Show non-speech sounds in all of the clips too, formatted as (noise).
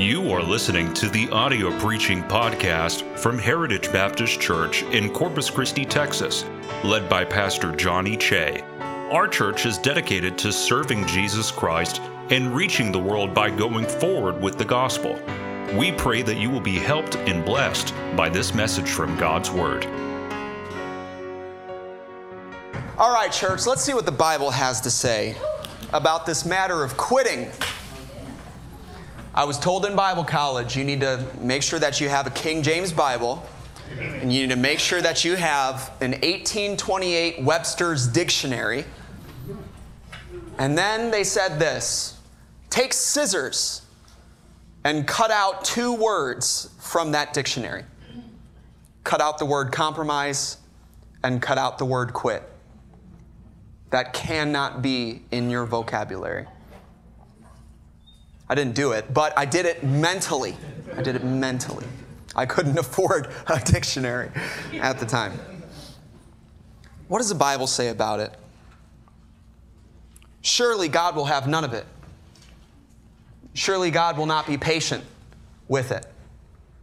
You are listening to the audio preaching podcast from Heritage Baptist Church in Corpus Christi, Texas, led by Pastor Johnny Chae. Our church is dedicated to serving Jesus Christ and reaching the world by going forward with the gospel. We pray that you will be helped and blessed by this message from God's Word. All right, church, let's see what the Bible has to say about this matter of quitting. I was told in Bible college you need to make sure that you have a King James Bible, and you need to make sure that you have an 1828 Webster's Dictionary. And then they said this take scissors and cut out two words from that dictionary. Cut out the word compromise and cut out the word quit. That cannot be in your vocabulary. I didn't do it, but I did it mentally. I did it mentally. I couldn't (laughs) afford a dictionary at the time. What does the Bible say about it? Surely God will have none of it. Surely God will not be patient with it.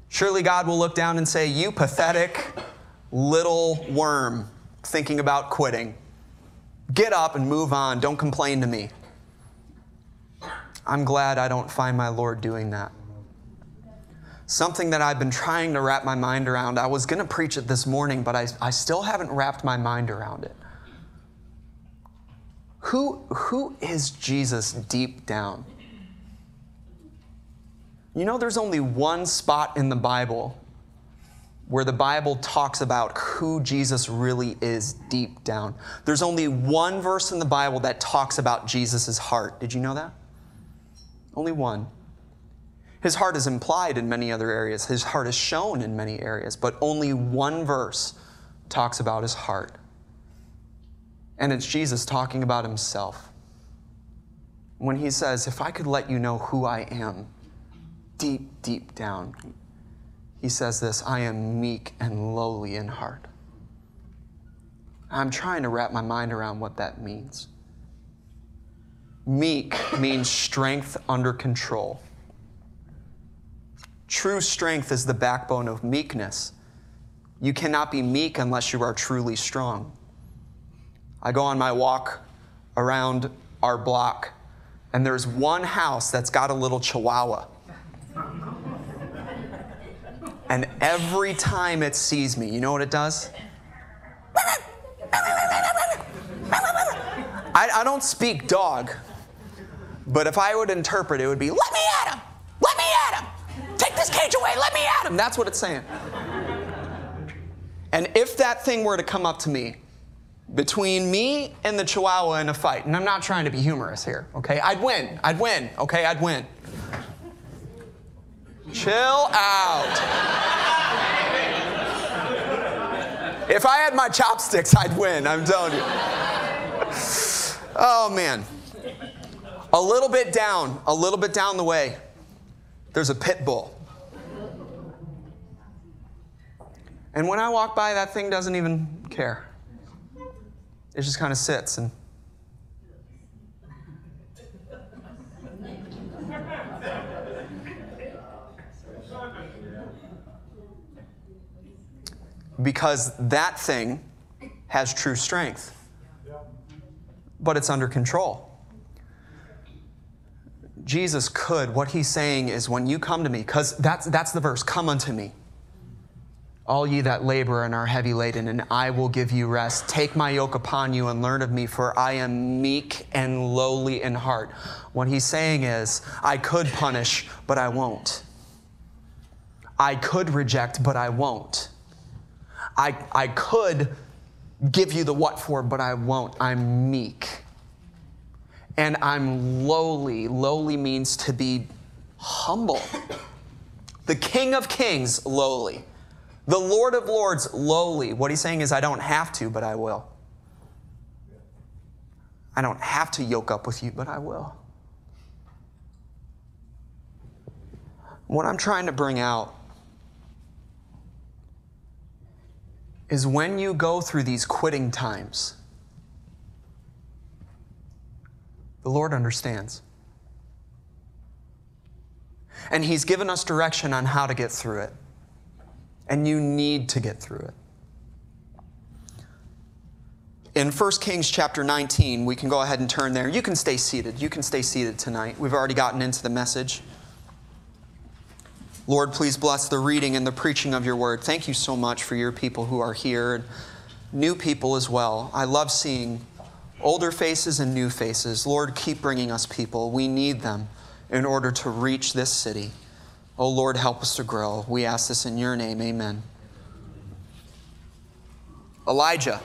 Surely God will look down and say, You pathetic little worm thinking about quitting. Get up and move on. Don't complain to me. I'm glad I don't find my Lord doing that. Something that I've been trying to wrap my mind around. I was going to preach it this morning, but I, I still haven't wrapped my mind around it. Who, who is Jesus deep down? You know, there's only one spot in the Bible where the Bible talks about who Jesus really is deep down. There's only one verse in the Bible that talks about Jesus' heart. Did you know that? Only one. His heart is implied in many other areas, his heart is shown in many areas, but only one verse talks about his heart. And it's Jesus talking about himself. When he says, If I could let you know who I am, deep, deep down, he says this I am meek and lowly in heart. I'm trying to wrap my mind around what that means. Meek means strength under control. True strength is the backbone of meekness. You cannot be meek unless you are truly strong. I go on my walk around our block, and there's one house that's got a little chihuahua. And every time it sees me, you know what it does? I, I don't speak dog, but if I would interpret, it would be, let me at him! Let me at him! Take this cage away, let me at him! That's what it's saying. And if that thing were to come up to me, between me and the chihuahua in a fight, and I'm not trying to be humorous here, okay? I'd win. I'd win, okay? I'd win. Chill out. if I had my chopsticks, I'd win, I'm telling you. Oh, man. A little bit down, a little bit down the way, there's a pit bull. And when I walk by, that thing doesn't even care. It just kind of sits and. Because that thing has true strength, but it's under control. Jesus could, what he's saying is when you come to me, because that's, that's the verse, come unto me. All ye that labor and are heavy laden, and I will give you rest. Take my yoke upon you and learn of me, for I am meek and lowly in heart. What he's saying is, I could punish, but I won't. I could reject, but I won't. I, I could give you the what for, but I won't. I'm meek and I'm lowly. Lowly means to be humble. The King of Kings, lowly. The Lord of Lords, lowly. What he's saying is, I don't have to, but I will. I don't have to yoke up with you, but I will. What I'm trying to bring out is when you go through these quitting times, The Lord understands. And He's given us direction on how to get through it. And you need to get through it. In 1 Kings chapter 19, we can go ahead and turn there. You can stay seated. You can stay seated tonight. We've already gotten into the message. Lord, please bless the reading and the preaching of your word. Thank you so much for your people who are here and new people as well. I love seeing older faces and new faces. Lord, keep bringing us people. We need them in order to reach this city. Oh Lord, help us to grow. We ask this in your name. Amen. Elijah.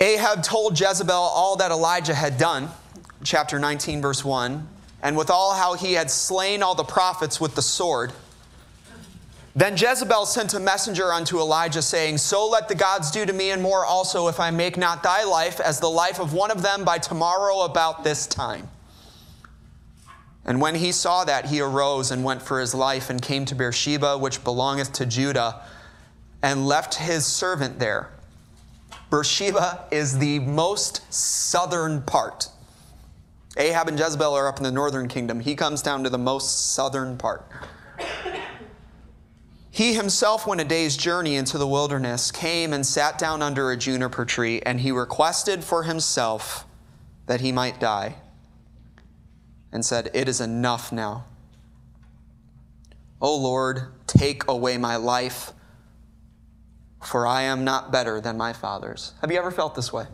Ahab told Jezebel all that Elijah had done, chapter 19, verse 1, and with all how he had slain all the prophets with the sword. Then Jezebel sent a messenger unto Elijah, saying, So let the gods do to me and more also, if I make not thy life as the life of one of them by tomorrow about this time. And when he saw that, he arose and went for his life, and came to Beersheba, which belongeth to Judah, and left his servant there. Beersheba is the most southern part. Ahab and Jezebel are up in the northern kingdom. He comes down to the most southern part. He himself went a day's journey into the wilderness, came and sat down under a juniper tree, and he requested for himself that he might die, and said, It is enough now. O Lord, take away my life, for I am not better than my fathers. Have you ever felt this way?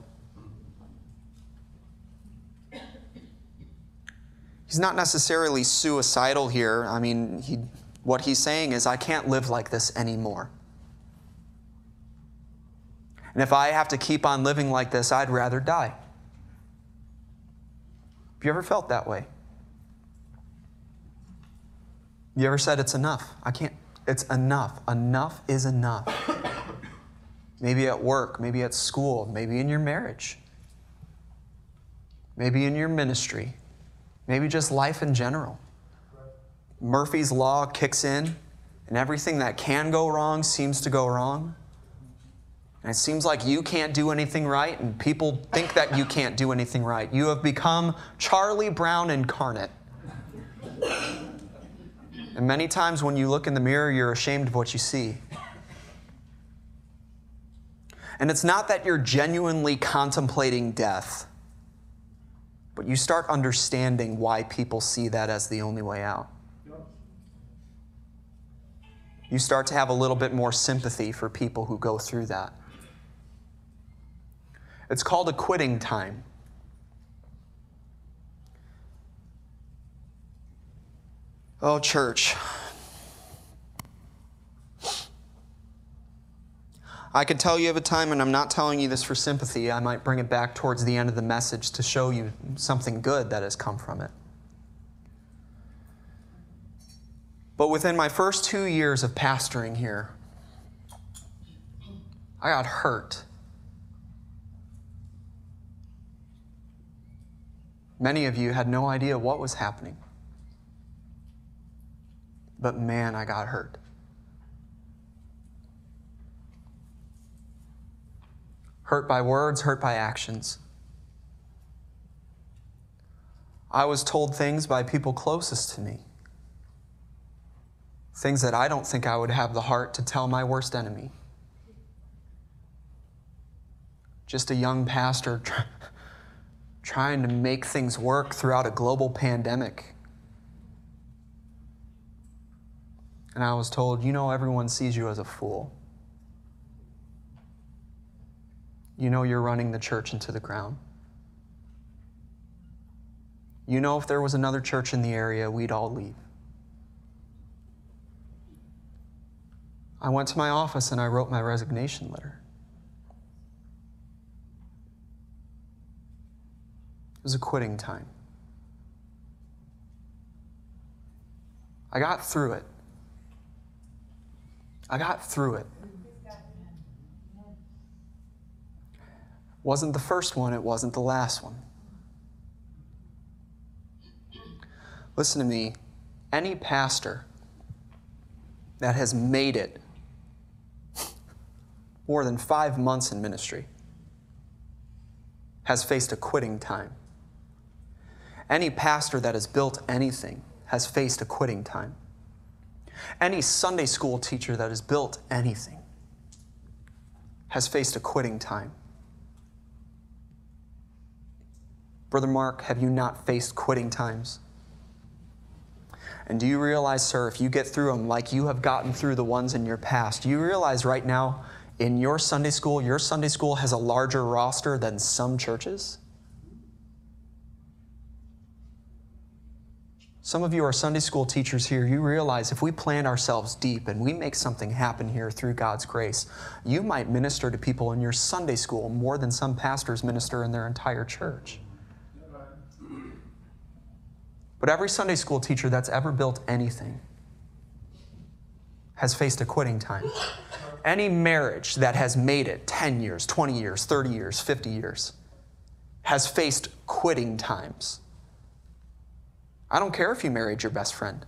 He's not necessarily suicidal here. I mean, he what he's saying is, I can't live like this anymore. And if I have to keep on living like this, I'd rather die. Have you ever felt that way? You ever said it's enough? I can't, it's enough. Enough is enough. maybe at work, maybe at school, maybe in your marriage, maybe in your ministry, maybe just life in general. Murphy's Law kicks in, and everything that can go wrong seems to go wrong. And it seems like you can't do anything right, and people think that you can't do anything right. You have become Charlie Brown incarnate. And many times when you look in the mirror, you're ashamed of what you see. And it's not that you're genuinely contemplating death, but you start understanding why people see that as the only way out you start to have a little bit more sympathy for people who go through that. It's called a quitting time. Oh, church. I could tell you of a time, and I'm not telling you this for sympathy. I might bring it back towards the end of the message to show you something good that has come from it. But within my first two years of pastoring here, I got hurt. Many of you had no idea what was happening. But man, I got hurt. Hurt by words, hurt by actions. I was told things by people closest to me things that I don't think I would have the heart to tell my worst enemy. Just a young pastor try, trying to make things work throughout a global pandemic. And I was told, you know, everyone sees you as a fool. You know, you're running the church into the ground. You know, if there was another church in the area, we'd all leave. I went to my office and I wrote my resignation letter. It was a quitting time. I got through it. I got through it. Wasn't the first one, it wasn't the last one. Listen to me. Any pastor that has made it more than five months in ministry, has faced a quitting time. Any pastor that has built anything has faced a quitting time. Any Sunday school teacher that has built anything has faced a quitting time. Brother Mark, have you not faced quitting times? And do you realize, sir, if you get through them like you have gotten through the ones in your past, do you realize right now in your Sunday school, your Sunday school has a larger roster than some churches? Some of you are Sunday school teachers here. You realize if we plant ourselves deep and we make something happen here through God's grace, you might minister to people in your Sunday school more than some pastors minister in their entire church. But every Sunday school teacher that's ever built anything has faced a quitting time. Any marriage that has made it 10 years, 20 years, 30 years, 50 years has faced quitting times. I don't care if you married your best friend.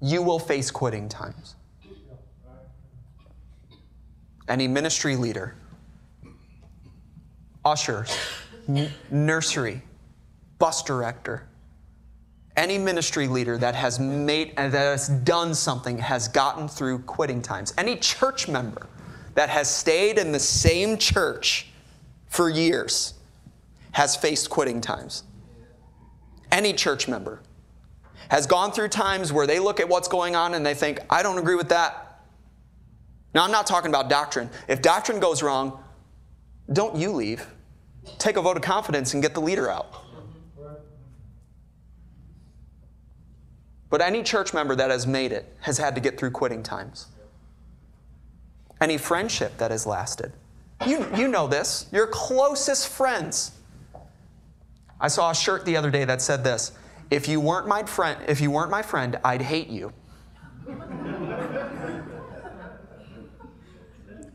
You will face quitting times. Any ministry leader, ushers, n- nursery, bus director, any ministry leader that has made and that has done something has gotten through quitting times. Any church member that has stayed in the same church for years has faced quitting times any church member has gone through times where they look at what's going on and they think, I don't agree with that. Now, I'm not talking about doctrine. If doctrine goes wrong, don't you leave. Take a vote of confidence and get the leader out. But any church member that has made it has had to get through quitting times. Any friendship that has lasted. You, you know this. Your closest friends I saw a shirt the other day that said this If you weren't my friend, if you weren't my friend, I'd hate you.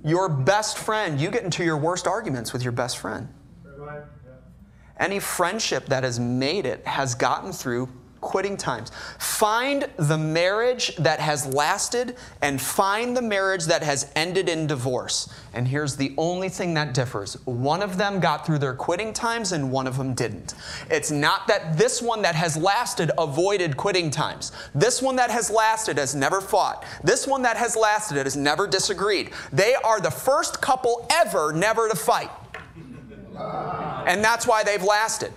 your best friend, you get into your worst arguments with your best friend. Any friendship that has made it has gotten through quitting times. Find the marriage that has lasted and find the marriage that has ended in divorce. And here's the only thing that differs one of them got through their quitting times and one of them didn't. It's not that this one that has lasted avoided quitting times. This one that has lasted has never fought. This one that has lasted has never disagreed. They are the first couple ever never to fight. And that's why they've lasted.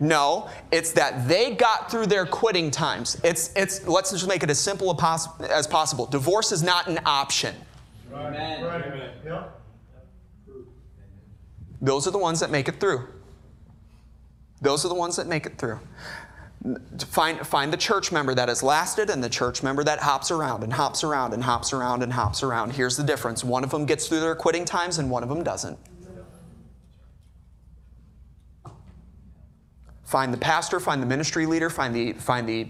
No, it's that they got through their quitting times. It's, it's, let's just make it as simple as possible. Divorce is not an option. Amen. Those are the ones that make it through. Those are the ones that make it through. Find, find the church member that has lasted and the church member that hops around and hops around and hops around and hops around. Here's the difference one of them gets through their quitting times and one of them doesn't. Find the pastor, find the ministry leader, find the, find the,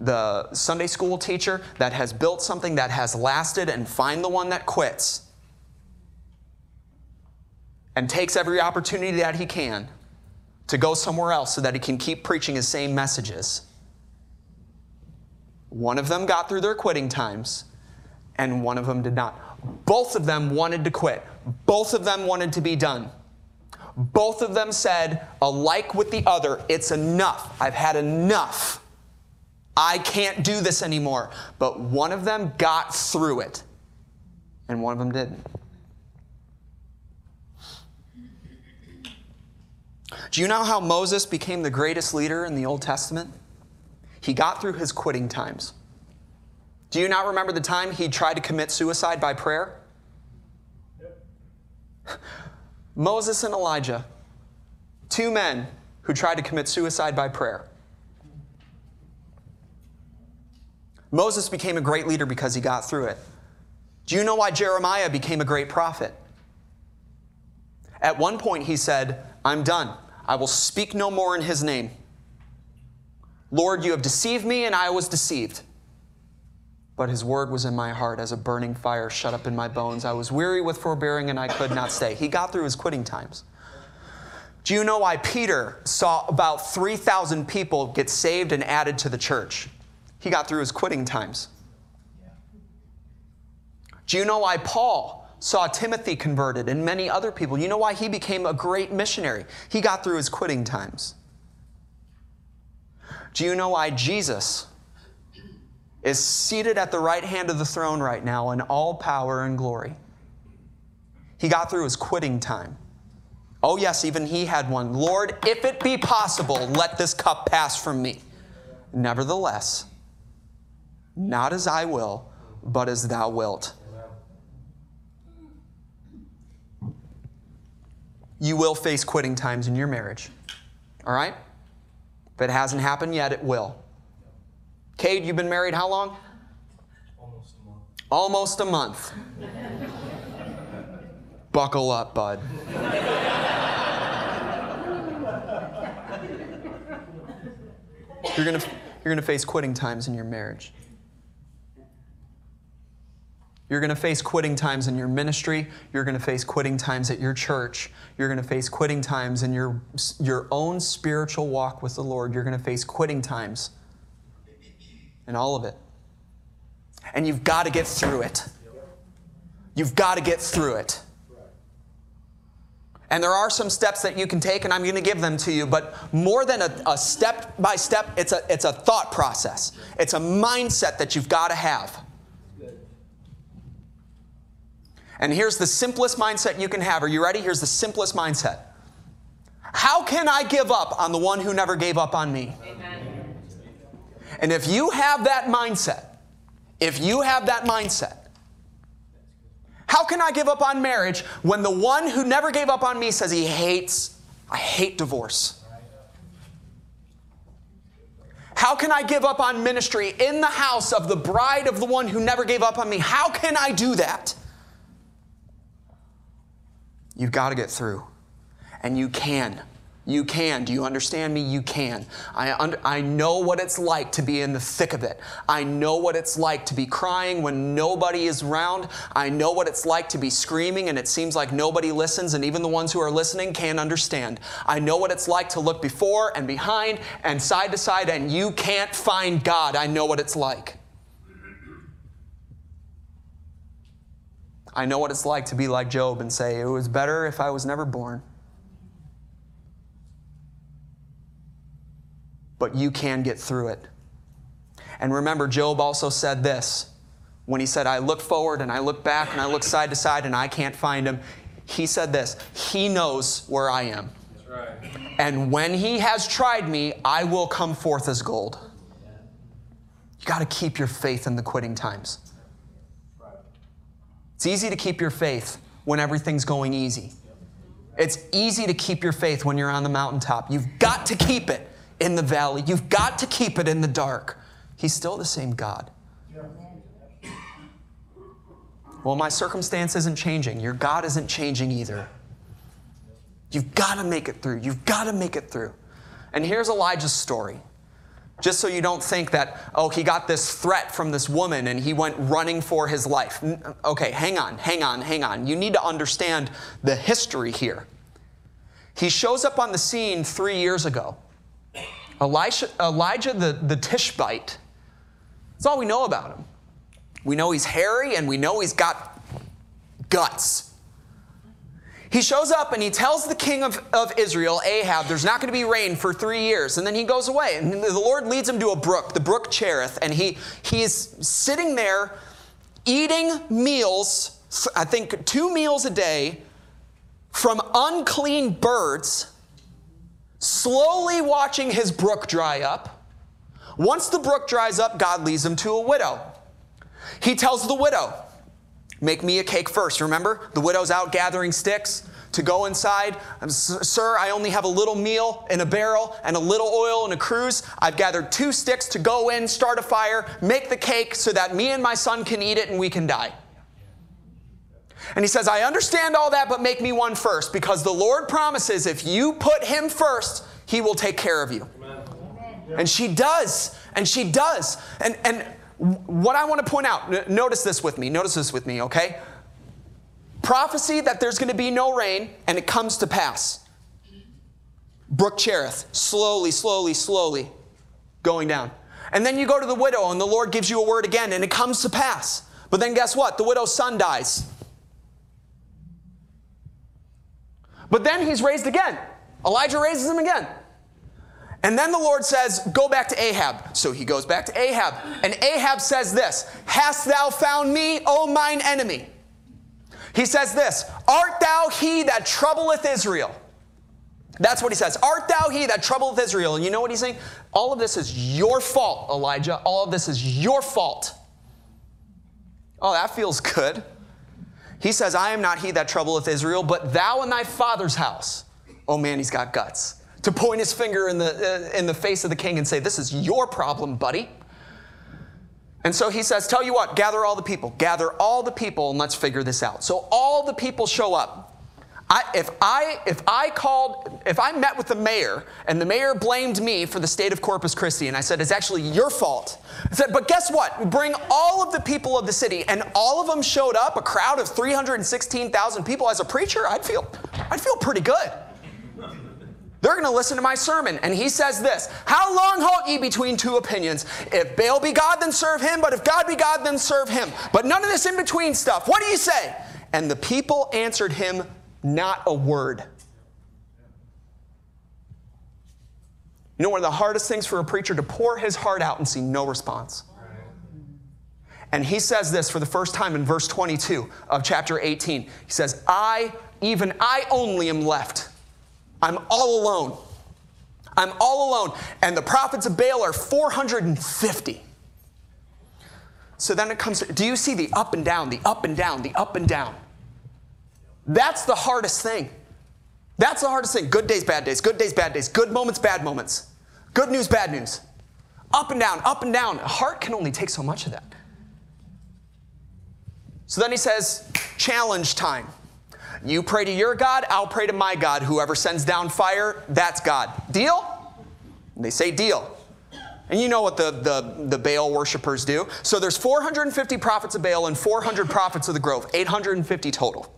the Sunday school teacher that has built something that has lasted, and find the one that quits and takes every opportunity that he can to go somewhere else so that he can keep preaching his same messages. One of them got through their quitting times, and one of them did not. Both of them wanted to quit. Both of them wanted to be done. Both of them said, alike with the other, it's enough. I've had enough. I can't do this anymore. But one of them got through it, and one of them didn't. Do you know how Moses became the greatest leader in the Old Testament? He got through his quitting times. Do you not remember the time he tried to commit suicide by prayer? Yep. Moses and Elijah, two men who tried to commit suicide by prayer. Moses became a great leader because he got through it. Do you know why Jeremiah became a great prophet? At one point, he said, I'm done. I will speak no more in his name. Lord, you have deceived me, and I was deceived but his word was in my heart as a burning fire shut up in my bones. I was weary with forbearing and I could not stay. He got through his quitting times. Do you know why Peter saw about 3,000 people get saved and added to the church? He got through his quitting times. Do you know why Paul saw Timothy converted and many other people? You know why he became a great missionary? He got through his quitting times. Do you know why Jesus is seated at the right hand of the throne right now in all power and glory? He got through his quitting time. Oh, yes, even he had one. Lord, if it be possible, let this cup pass from me. Nevertheless, not as I will, but as thou wilt. You will face quitting times in your marriage. All right? If it hasn't happened yet, it will. Cade, you've been married how long? Almost a month. Almost a month. Buckle up, bud. You're gonna, you're gonna face quitting times in your marriage. You're going to face quitting times in your ministry. You're going to face quitting times at your church. You're going to face quitting times in your, your own spiritual walk with the Lord. You're going to face quitting times in all of it. And you've got to get through it. You've got to get through it. And there are some steps that you can take, and I'm going to give them to you, but more than a, a step by step, it's a, it's a thought process. It's a mindset that you've got to have. And here's the simplest mindset you can have. Are you ready? Here's the simplest mindset. How can I give up on the one who never gave up on me? Amen. And if you have that mindset, if you have that mindset, how can I give up on marriage when the one who never gave up on me says he hates, I hate divorce? How can I give up on ministry in the house of the bride of the one who never gave up on me? How can I do that? You've got to get through. And you can. You can. Do you understand me? You can. I, I know what it's like to be in the thick of it. I know what it's like to be crying when nobody is around. I know what it's like to be screaming and it seems like nobody listens, and even the ones who are listening can't understand. I know what it's like to look before and behind and side to side, and you can't find God. I know what it's like. I know what it's like to be like Job and say, It was better if I was never born. But you can get through it. And remember, Job also said this when he said, I look forward and I look back and I look side to side and I can't find him. He said this He knows where I am. Right. And when he has tried me, I will come forth as gold. You got to keep your faith in the quitting times. It's easy to keep your faith when everything's going easy. It's easy to keep your faith when you're on the mountaintop. You've got to keep it in the valley. You've got to keep it in the dark. He's still the same God. Well, my circumstance isn't changing. Your God isn't changing either. You've got to make it through. You've got to make it through. And here's Elijah's story. Just so you don't think that, oh, he got this threat from this woman and he went running for his life. Okay, hang on, hang on, hang on. You need to understand the history here. He shows up on the scene three years ago. Elisha, Elijah the, the Tishbite. That's all we know about him. We know he's hairy and we know he's got guts. He shows up and he tells the king of, of Israel, Ahab, there's not going to be rain for three years. And then he goes away. And the Lord leads him to a brook, the brook Cherith. And he, he's sitting there eating meals, I think two meals a day, from unclean birds, slowly watching his brook dry up. Once the brook dries up, God leads him to a widow. He tells the widow, Make me a cake first. Remember? The widow's out gathering sticks to go inside. Um, sir, I only have a little meal in a barrel and a little oil in a cruse. I've gathered two sticks to go in, start a fire, make the cake so that me and my son can eat it and we can die. And he says, I understand all that, but make me one first because the Lord promises if you put him first, he will take care of you. Amen. And she does, and she does. And, and what I want to point out, notice this with me, notice this with me, okay? Prophecy that there's going to be no rain, and it comes to pass. Brook Cherith, slowly, slowly, slowly going down. And then you go to the widow, and the Lord gives you a word again, and it comes to pass. But then guess what? The widow's son dies. But then he's raised again. Elijah raises him again. And then the Lord says, Go back to Ahab. So he goes back to Ahab. And Ahab says this Hast thou found me, O mine enemy? He says this Art thou he that troubleth Israel? That's what he says. Art thou he that troubleth Israel? And you know what he's saying? All of this is your fault, Elijah. All of this is your fault. Oh, that feels good. He says, I am not he that troubleth Israel, but thou and thy father's house. Oh man, he's got guts. To point his finger in the, uh, in the face of the king and say, This is your problem, buddy. And so he says, Tell you what, gather all the people, gather all the people, and let's figure this out. So all the people show up. I, if I if I called if I met with the mayor and the mayor blamed me for the state of Corpus Christi and I said it's actually your fault. I said, but guess what? Bring all of the people of the city and all of them showed up, a crowd of 316,000 people as a preacher, I'd feel I'd feel pretty good. They're going to listen to my sermon. And he says this How long halt ye between two opinions? If Baal be God, then serve him, but if God be God, then serve him. But none of this in between stuff. What do you say? And the people answered him not a word. You know, one of the hardest things for a preacher to pour his heart out and see no response. And he says this for the first time in verse 22 of chapter 18. He says, I, even I only am left. I'm all alone. I'm all alone. And the prophets of Baal are 450. So then it comes, do you see the up and down, the up and down, the up and down? That's the hardest thing. That's the hardest thing. Good days, bad days, good days, bad days, good moments, bad moments, good news, bad news. Up and down, up and down. A heart can only take so much of that. So then he says, challenge time. You pray to your God, I'll pray to my God. Whoever sends down fire, that's God. Deal? And they say deal. And you know what the, the, the Baal worshippers do. So there's 450 prophets of Baal and 400 prophets of the grove, 850 total.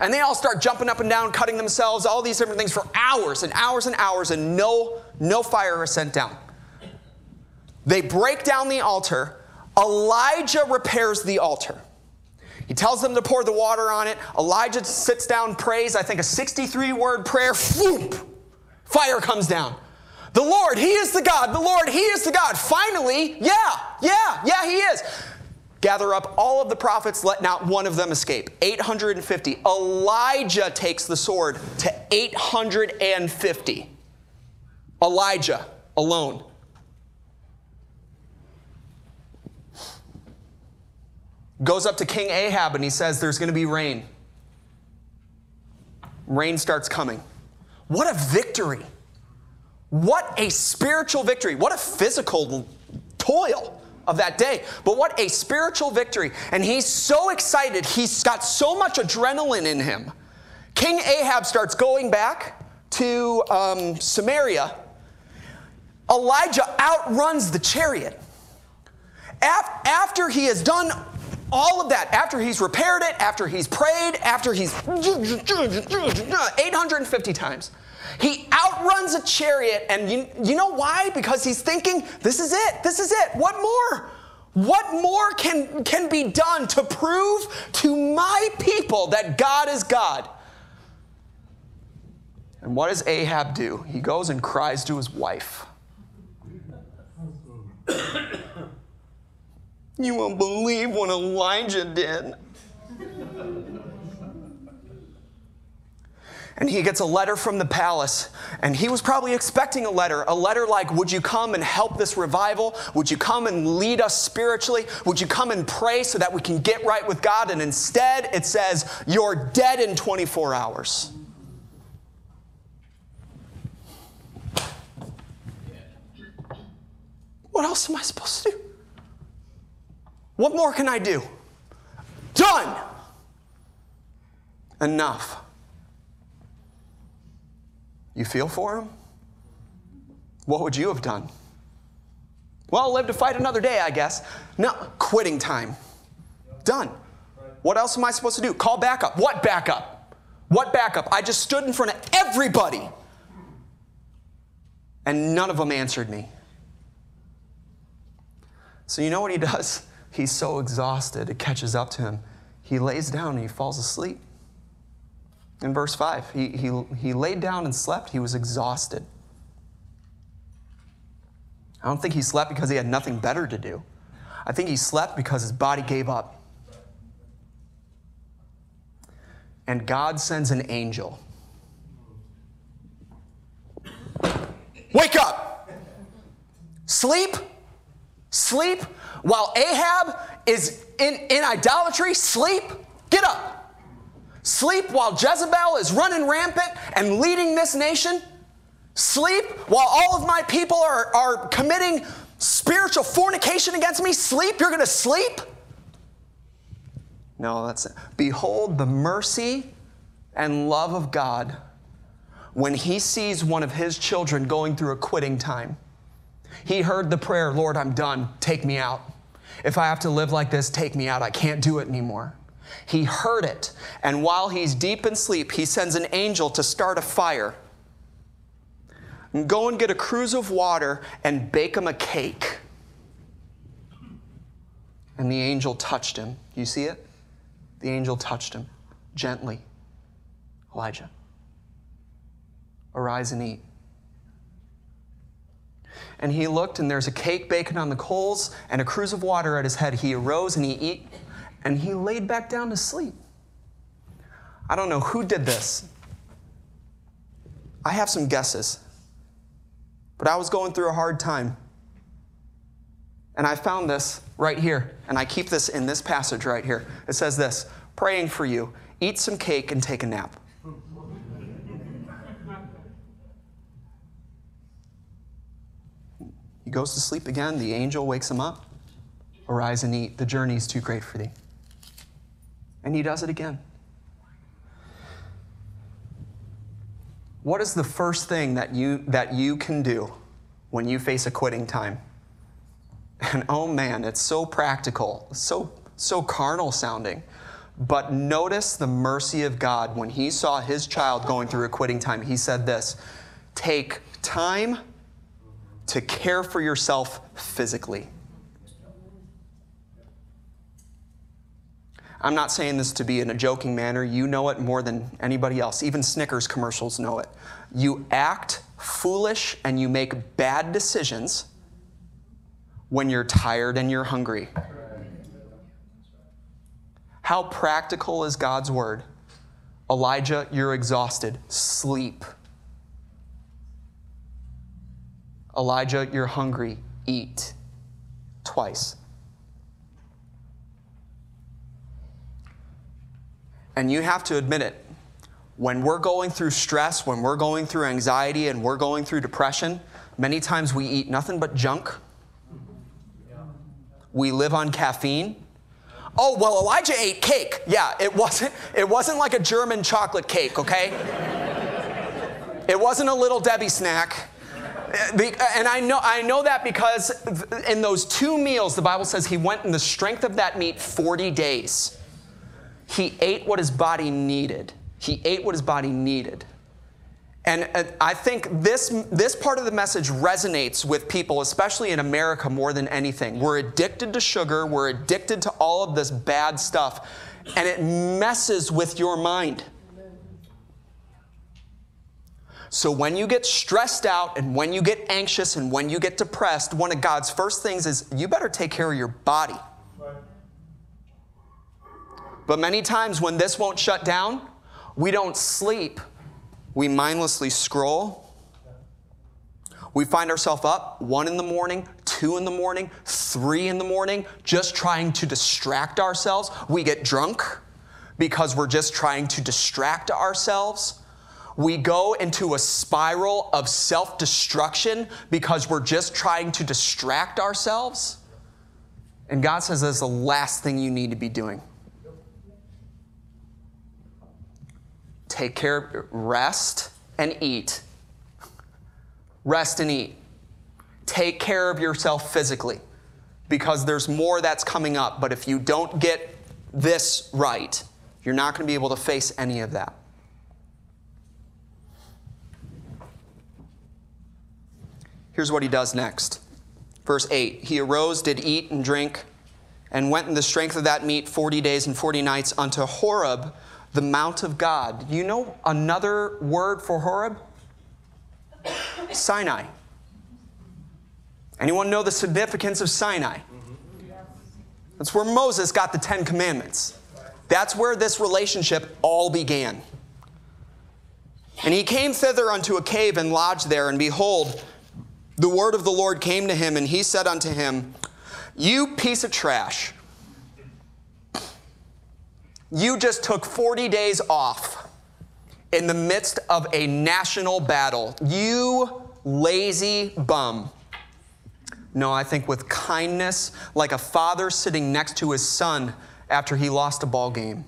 And they all start jumping up and down, cutting themselves, all these different things for hours and hours and hours, and no, no fire is sent down. They break down the altar. Elijah repairs the altar. He tells them to pour the water on it. Elijah sits down, prays, I think a 63 word prayer. Whoop! Fire comes down. The Lord, He is the God. The Lord, He is the God. Finally, yeah, yeah, yeah, He is. Gather up all of the prophets, let not one of them escape. 850. Elijah takes the sword to 850. Elijah alone. Goes up to King Ahab and he says, There's going to be rain. Rain starts coming. What a victory! What a spiritual victory. What a physical toil of that day. But what a spiritual victory. And he's so excited. He's got so much adrenaline in him. King Ahab starts going back to um, Samaria. Elijah outruns the chariot. After he has done all of that, after he's repaired it, after he's prayed, after he's (laughs) 850 times, he outruns a chariot, and you, you know why? Because he's thinking, this is it, this is it. What more? What more can, can be done to prove to my people that God is God? And what does Ahab do? He goes and cries to his wife. (coughs) you won't believe what Elijah did. And he gets a letter from the palace. And he was probably expecting a letter, a letter like, Would you come and help this revival? Would you come and lead us spiritually? Would you come and pray so that we can get right with God? And instead, it says, You're dead in 24 hours. What else am I supposed to do? What more can I do? Done! Enough. You feel for him? What would you have done? Well, live to fight another day, I guess. No, quitting time. Done. What else am I supposed to do? Call backup. What backup? What backup? I just stood in front of everybody and none of them answered me. So, you know what he does? He's so exhausted, it catches up to him. He lays down and he falls asleep. In verse 5, he, he, he laid down and slept. He was exhausted. I don't think he slept because he had nothing better to do. I think he slept because his body gave up. And God sends an angel. Wake up! Sleep? Sleep? While Ahab is in, in idolatry, sleep? Get up. Sleep while Jezebel is running rampant and leading this nation? Sleep while all of my people are, are committing spiritual fornication against me? Sleep? You're going to sleep? No, that's it. Behold the mercy and love of God when he sees one of his children going through a quitting time. He heard the prayer, Lord, I'm done. Take me out. If I have to live like this, take me out. I can't do it anymore. He heard it. And while he's deep in sleep, he sends an angel to start a fire go and get a cruse of water and bake him a cake. And the angel touched him. You see it? The angel touched him gently. Elijah, arise and eat. And he looked, and there's a cake baking on the coals and a cruse of water at his head. He arose and he eat, and he laid back down to sleep. I don't know who did this. I have some guesses. But I was going through a hard time. And I found this right here, and I keep this in this passage right here. It says this praying for you, eat some cake and take a nap. He goes to sleep again. The angel wakes him up. Arise and eat. The journey is too great for thee. And he does it again. What is the first thing that you, that you can do when you face a quitting time? (laughs) And oh man, it's so practical, so, so carnal sounding. But notice the mercy of God when he saw his child going through a quitting time. He said this Take time to care for yourself physically. I'm not saying this to be in a joking manner. You know it more than anybody else. Even Snickers commercials know it. You act foolish and you make bad decisions when you're tired and you're hungry. How practical is God's word? Elijah, you're exhausted. Sleep. Elijah, you're hungry. Eat. Twice. And you have to admit it. When we're going through stress, when we're going through anxiety, and we're going through depression, many times we eat nothing but junk. We live on caffeine. Oh, well, Elijah ate cake. Yeah, it wasn't, it wasn't like a German chocolate cake, okay? it wasn't a little Debbie snack. And I know, I know that because in those two meals, the Bible says he went in the strength of that meat 40 days. He ate what his body needed. He ate what his body needed. And I think this, this part of the message resonates with people, especially in America, more than anything. We're addicted to sugar, we're addicted to all of this bad stuff, and it messes with your mind. So when you get stressed out and when you get anxious and when you get depressed, one of God's first things is you better take care of your body. But many times when this won't shut down, we don't sleep. We mindlessly scroll. We find ourselves up one in the morning, two in the morning, three in the morning, just trying to distract ourselves. We get drunk because we're just trying to distract ourselves. We go into a spiral of self destruction because we're just trying to distract ourselves. And God says that's the last thing you need to be doing. Take care rest and eat. Rest and eat. Take care of yourself physically because there's more that's coming up. But if you don't get this right, you're not going to be able to face any of that. Here's what he does next. Verse 8 He arose, did eat and drink, and went in the strength of that meat 40 days and 40 nights unto Horeb the Mount of God. You know another word for Horeb? Sinai. Anyone know the significance of Sinai? That's where Moses got the Ten Commandments. That's where this relationship all began. And he came thither unto a cave and lodged there, and behold, the word of the Lord came to him, and he said unto him, You piece of trash. You just took 40 days off in the midst of a national battle. You lazy bum. No, I think with kindness, like a father sitting next to his son after he lost a ball game.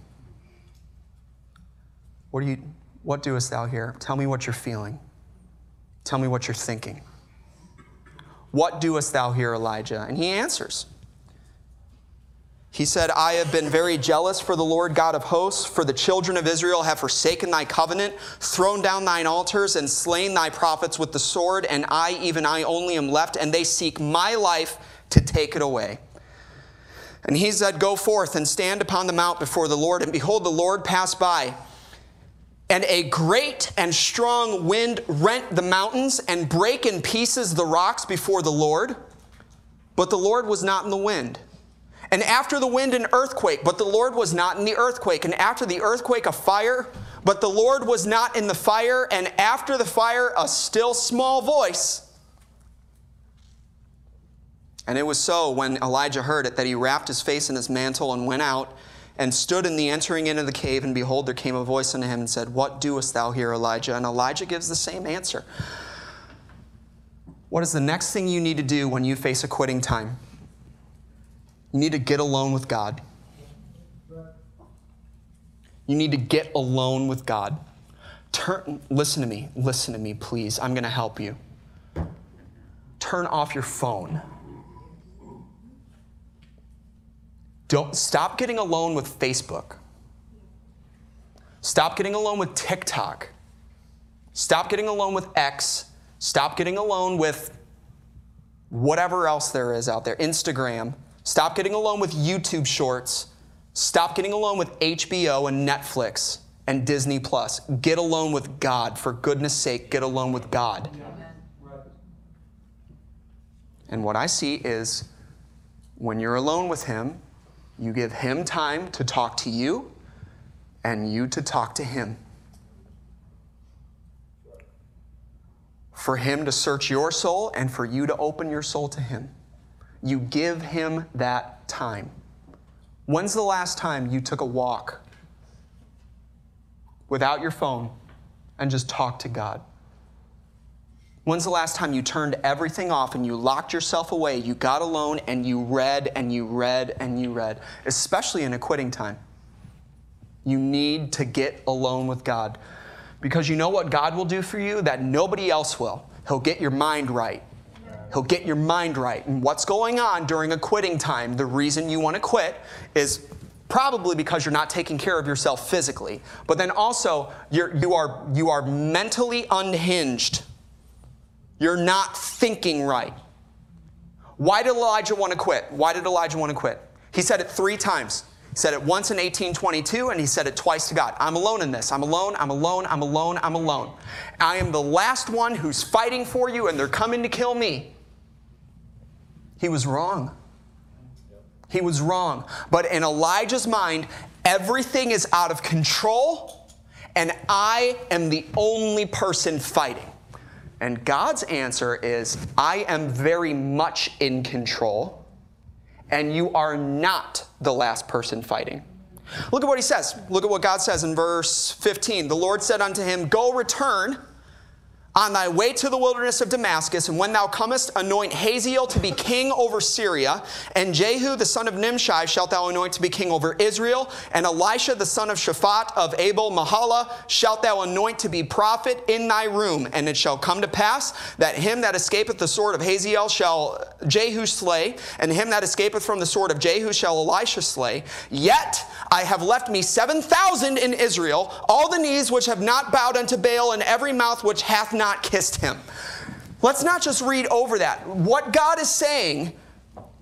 What do you what doest thou here? Tell me what you're feeling. Tell me what you're thinking. What doest thou here, Elijah? And he answers. He said, I have been very jealous for the Lord God of hosts, for the children of Israel have forsaken thy covenant, thrown down thine altars, and slain thy prophets with the sword, and I, even I only, am left, and they seek my life to take it away. And he said, Go forth and stand upon the mount before the Lord. And behold, the Lord passed by. And a great and strong wind rent the mountains and brake in pieces the rocks before the Lord. But the Lord was not in the wind. And after the wind, an earthquake, but the Lord was not in the earthquake. And after the earthquake, a fire, but the Lord was not in the fire. And after the fire, a still small voice. And it was so when Elijah heard it that he wrapped his face in his mantle and went out and stood in the entering into the cave. And behold, there came a voice unto him and said, What doest thou here, Elijah? And Elijah gives the same answer. What is the next thing you need to do when you face a quitting time? You need to get alone with God. You need to get alone with God. Turn, listen to me, listen to me, please. I'm going to help you. Turn off your phone. Don't stop getting alone with Facebook. Stop getting alone with TikTok. Stop getting alone with X. Stop getting alone with whatever else there is out there, Instagram. Stop getting alone with YouTube shorts. Stop getting alone with HBO and Netflix and Disney Plus. Get alone with God. For goodness sake, get alone with God. And what I see is when you're alone with Him, you give Him time to talk to you and you to talk to Him. For Him to search your soul and for you to open your soul to Him. You give Him that time. When's the last time you took a walk without your phone and just talked to God? When's the last time you turned everything off and you locked yourself away? You got alone and you read and you read and you read, especially in a quitting time. You need to get alone with God because you know what God will do for you that nobody else will. He'll get your mind right. He'll get your mind right. And what's going on during a quitting time, the reason you want to quit is probably because you're not taking care of yourself physically, but then also you're, you, are, you are mentally unhinged. You're not thinking right. Why did Elijah want to quit? Why did Elijah want to quit? He said it three times. He said it once in 1822 and he said it twice to God. I'm alone in this. I'm alone, I'm alone, I'm alone, I'm alone. I am the last one who's fighting for you and they're coming to kill me. He was wrong. He was wrong. But in Elijah's mind, everything is out of control and I am the only person fighting. And God's answer is, I am very much in control, and you are not the last person fighting. Look at what he says. Look at what God says in verse 15. The Lord said unto him, Go return on thy way to the wilderness of Damascus, and when thou comest, anoint Hazael to be king over Syria, and Jehu the son of Nimshi shalt thou anoint to be king over Israel, and Elisha the son of Shaphat of Abel Meholah shalt thou anoint to be prophet in thy room. And it shall come to pass that him that escapeth the sword of Hazael shall Jehu slay, and him that escapeth from the sword of Jehu shall Elisha slay. Yet I have left me seven thousand in Israel, all the knees which have not bowed unto Baal, and every mouth which hath not not kissed him. Let's not just read over that. What God is saying,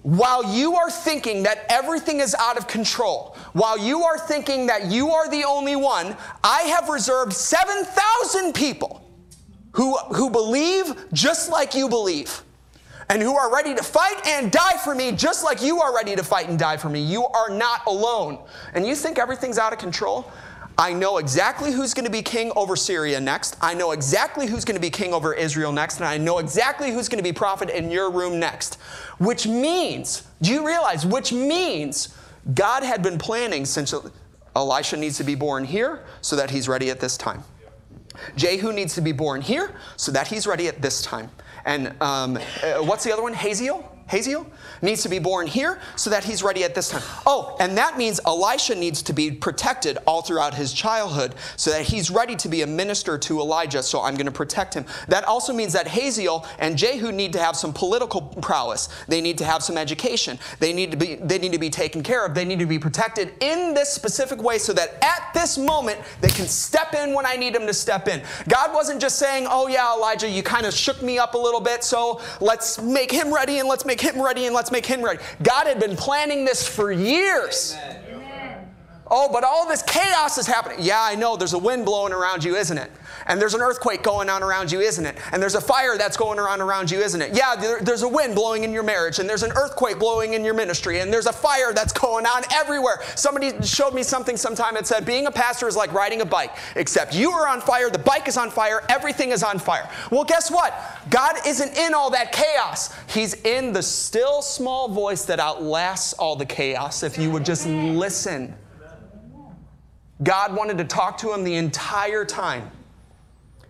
while you are thinking that everything is out of control, while you are thinking that you are the only one, I have reserved 7,000 people who, who believe just like you believe. And who are ready to fight and die for me, just like you are ready to fight and die for me. You are not alone. And you think everything's out of control? I know exactly who's going to be king over Syria next. I know exactly who's going to be king over Israel next. And I know exactly who's going to be prophet in your room next. Which means, do you realize, which means God had been planning since Elisha needs to be born here so that he's ready at this time. Jehu needs to be born here so that he's ready at this time. And um, uh, what's the other one? Hazael? Hazael needs to be born here so that he's ready at this time. Oh, and that means Elisha needs to be protected all throughout his childhood so that he's ready to be a minister to Elijah, so I'm going to protect him. That also means that Hazael and Jehu need to have some political prowess. They need to have some education. They need to be they need to be taken care of. They need to be protected in this specific way so that at this moment they can step in when I need them to step in. God wasn't just saying, "Oh yeah, Elijah, you kind of shook me up a little bit, so let's make him ready and let's make him ready and let's make him ready. God had been planning this for years. Amen. Oh, but all this chaos is happening. Yeah, I know. There's a wind blowing around you, isn't it? And there's an earthquake going on around you, isn't it? And there's a fire that's going around around you, isn't it? Yeah, there, there's a wind blowing in your marriage, and there's an earthquake blowing in your ministry, and there's a fire that's going on everywhere. Somebody showed me something sometime that said being a pastor is like riding a bike, except you are on fire, the bike is on fire, everything is on fire. Well, guess what? God isn't in all that chaos. He's in the still small voice that outlasts all the chaos if you would just listen. God wanted to talk to him the entire time.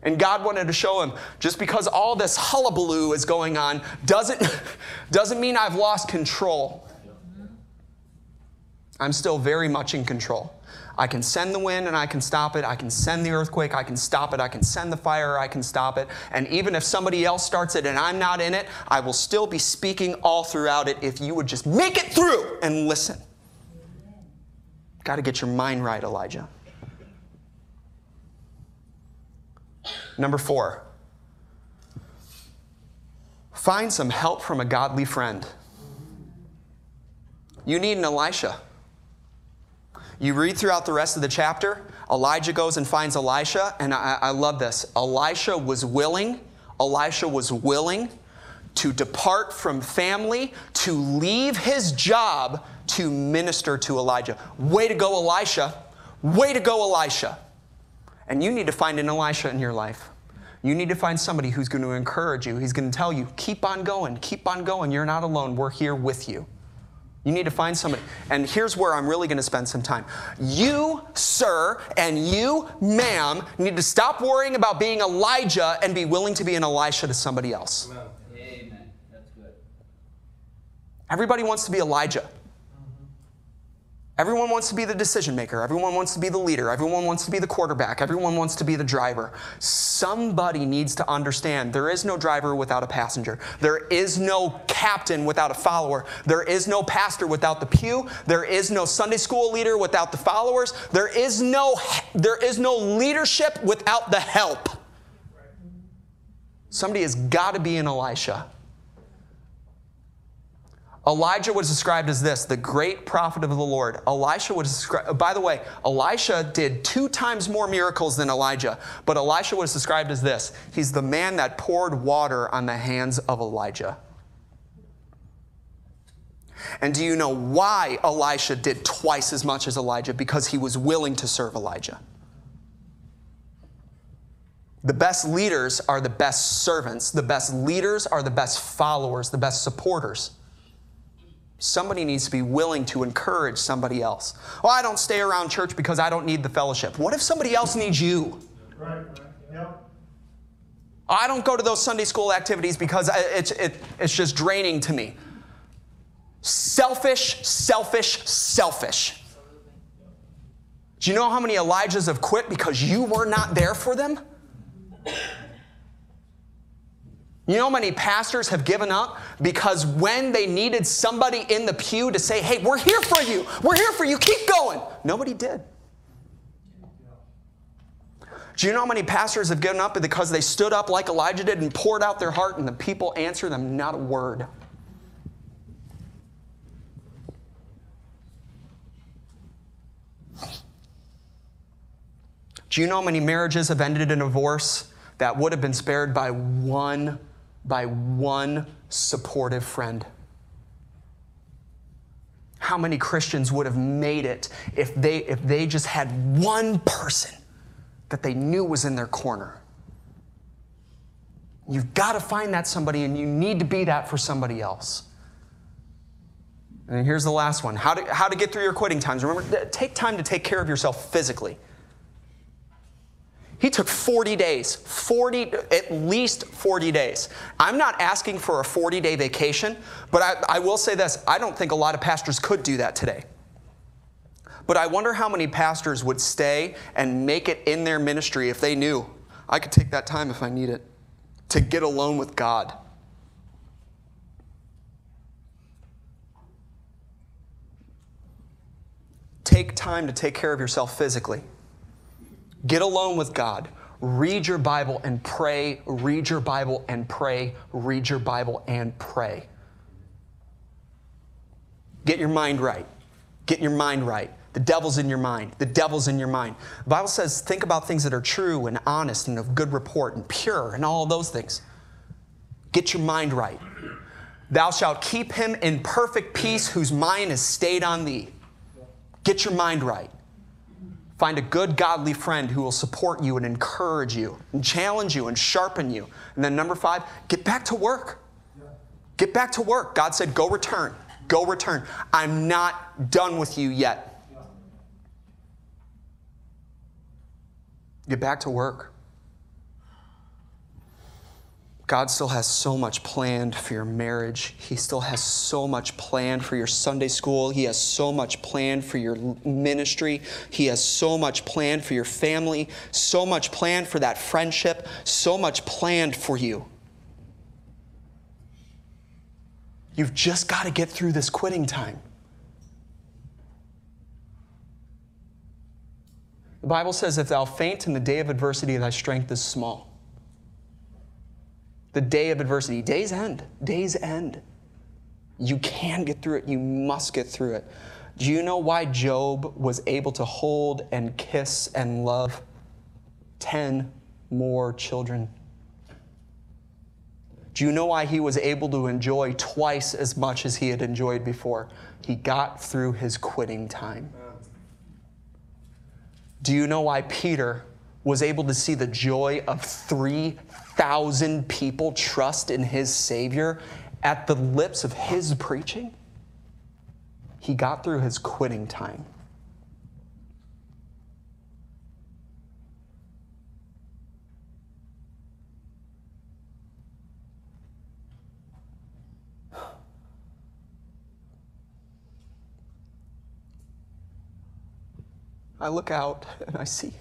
And God wanted to show him just because all this hullabaloo is going on doesn't, (laughs) doesn't mean I've lost control. I'm still very much in control. I can send the wind and I can stop it. I can send the earthquake, I can stop it. I can send the fire, I can stop it. And even if somebody else starts it and I'm not in it, I will still be speaking all throughout it if you would just make it through and listen. Got to get your mind right, Elijah. Number four, find some help from a godly friend. You need an Elisha. You read throughout the rest of the chapter, Elijah goes and finds Elisha, and I, I love this. Elisha was willing, Elisha was willing to depart from family, to leave his job to minister to Elijah. Way to go, Elisha. Way to go, Elisha. And you need to find an Elisha in your life. You need to find somebody who's going to encourage you. He's going to tell you, keep on going, keep on going. You're not alone. We're here with you. You need to find somebody. And here's where I'm really going to spend some time. You, sir, and you, ma'am, need to stop worrying about being Elijah and be willing to be an Elisha to somebody else. Amen. Amen. That's good. Everybody wants to be Elijah. Everyone wants to be the decision maker. Everyone wants to be the leader. Everyone wants to be the quarterback. Everyone wants to be the driver. Somebody needs to understand there is no driver without a passenger. There is no captain without a follower. There is no pastor without the pew. There is no Sunday school leader without the followers. There is no, there is no leadership without the help. Somebody has got to be an Elisha. Elijah was described as this, the great prophet of the Lord. Elisha was described, by the way, Elisha did two times more miracles than Elijah, but Elisha was described as this he's the man that poured water on the hands of Elijah. And do you know why Elisha did twice as much as Elijah? Because he was willing to serve Elijah. The best leaders are the best servants. The best leaders are the best followers, the best supporters. Somebody needs to be willing to encourage somebody else. Well, I don't stay around church because I don't need the fellowship. What if somebody else needs you? Right, right. I don't go to those Sunday school activities because it's, it, it's just draining to me. Selfish, selfish, selfish. Do you know how many Elijahs have quit because you were not there for them? You know, how many pastors have given up because when they needed somebody in the pew to say, hey, we're here for you, we're here for you, keep going, nobody did. Do you know how many pastors have given up because they stood up like Elijah did and poured out their heart and the people answered them not a word? Do you know how many marriages have ended in divorce that would have been spared by one by one supportive friend. How many Christians would have made it if they, if they just had one person that they knew was in their corner? You've got to find that somebody, and you need to be that for somebody else. And here's the last one how to, how to get through your quitting times. Remember, take time to take care of yourself physically. He took 40 days, 40, at least 40 days. I'm not asking for a 40 day vacation, but I, I will say this I don't think a lot of pastors could do that today. But I wonder how many pastors would stay and make it in their ministry if they knew I could take that time if I need it to get alone with God. Take time to take care of yourself physically. Get alone with God. Read your Bible and pray. Read your Bible and pray. Read your Bible and pray. Get your mind right. Get your mind right. The devil's in your mind. The devil's in your mind. The Bible says, think about things that are true and honest and of good report and pure and all those things. Get your mind right. Thou shalt keep him in perfect peace whose mind is stayed on thee. Get your mind right. Find a good, godly friend who will support you and encourage you and challenge you and sharpen you. And then, number five, get back to work. Get back to work. God said, go return. Go return. I'm not done with you yet. Get back to work. God still has so much planned for your marriage. He still has so much planned for your Sunday school. He has so much planned for your ministry. He has so much planned for your family, so much planned for that friendship, so much planned for you. You've just got to get through this quitting time. The Bible says, If thou faint in the day of adversity, thy strength is small. The day of adversity, days end, days end. You can get through it, you must get through it. Do you know why Job was able to hold and kiss and love 10 more children? Do you know why he was able to enjoy twice as much as he had enjoyed before? He got through his quitting time. Do you know why Peter was able to see the joy of 3,000 people trust in his Savior at the lips of his preaching? He got through his quitting time. I look out and I see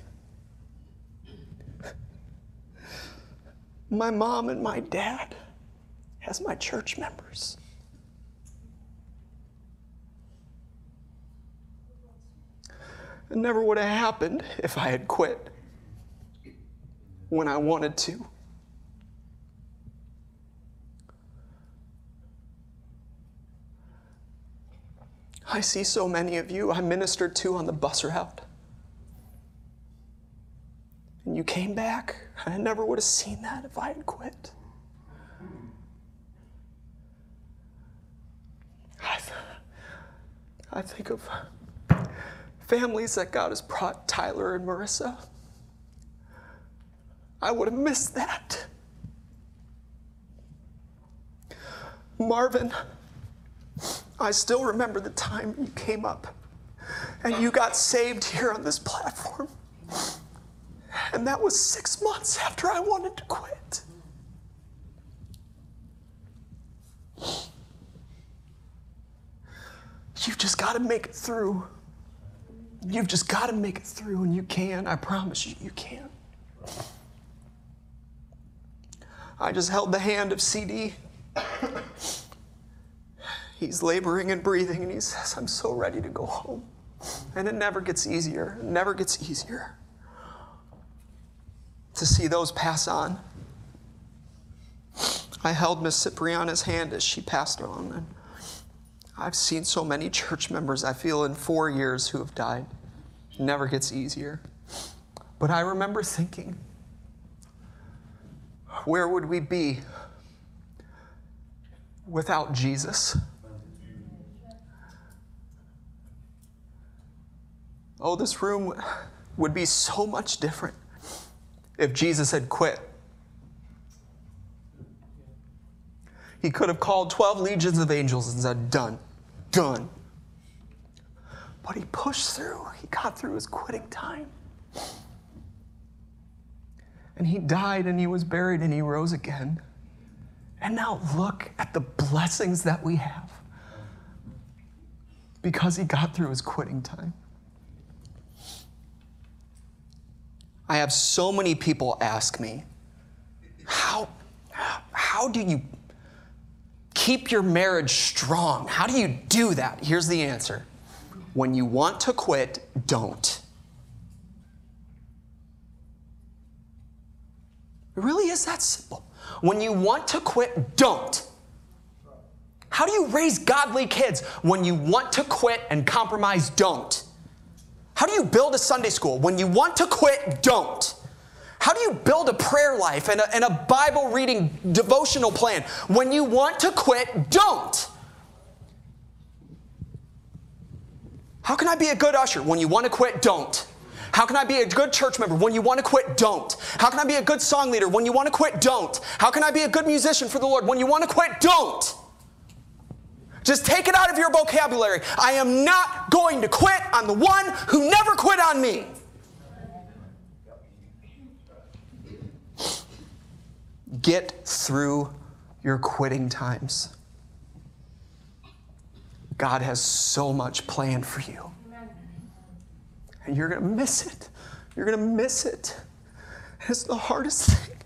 my mom and my dad as my church members. It never would have happened if I had quit when I wanted to. I see so many of you I ministered to on the bus route. You came back. I never would have seen that if I had quit. I, th- I think of families that God has brought Tyler and Marissa. I would have missed that. Marvin, I still remember the time you came up and you got saved here on this platform. And that was six months after I wanted to quit. You've just got to make it through. You've just got to make it through, and you can. I promise you, you can. I just held the hand of CD. He's laboring and breathing, and he says, I'm so ready to go home. And it never gets easier. It never gets easier to see those pass on. I held Miss Cipriana's hand as she passed on, and I've seen so many church members, I feel, in four years who have died. It never gets easier. But I remember thinking, where would we be without Jesus. Oh, this room would be so much different if Jesus had quit. He could have called 12 legions of angels and said, Done, done. But he pushed through. He got through his quitting time. And he died and he was buried and he rose again. And now look at the blessings that we have because he got through his quitting time. I have so many people ask me, how, how do you keep your marriage strong? How do you do that? Here's the answer when you want to quit, don't. It really is that simple. When you want to quit, don't. How do you raise godly kids? When you want to quit and compromise, don't. How do you build a Sunday school? When you want to quit, don't. How do you build a prayer life and a, and a Bible reading devotional plan? When you want to quit, don't. How can I be a good usher? When you want to quit, don't. How can I be a good church member? When you want to quit, don't. How can I be a good song leader? When you want to quit, don't. How can I be a good musician for the Lord? When you want to quit, don't. Just take it out of your vocabulary. I am not going to quit on the one who never quit on me. Get through your quitting times. God has so much planned for you and you're going to miss it. You're going to miss it. It's the hardest (laughs) thing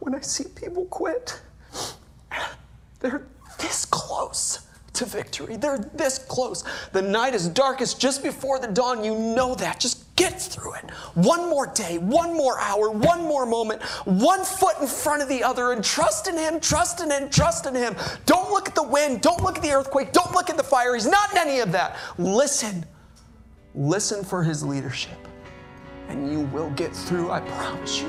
when I see people quit. They're this close to victory. They're this close. The night is darkest just before the dawn. You know that. Just get through it. One more day, one more hour, one more moment, one foot in front of the other, and trust in Him, trust in Him, trust in Him. Don't look at the wind, don't look at the earthquake, don't look at the fire. He's not in any of that. Listen Listen for his leadership, and you will get through. I promise you,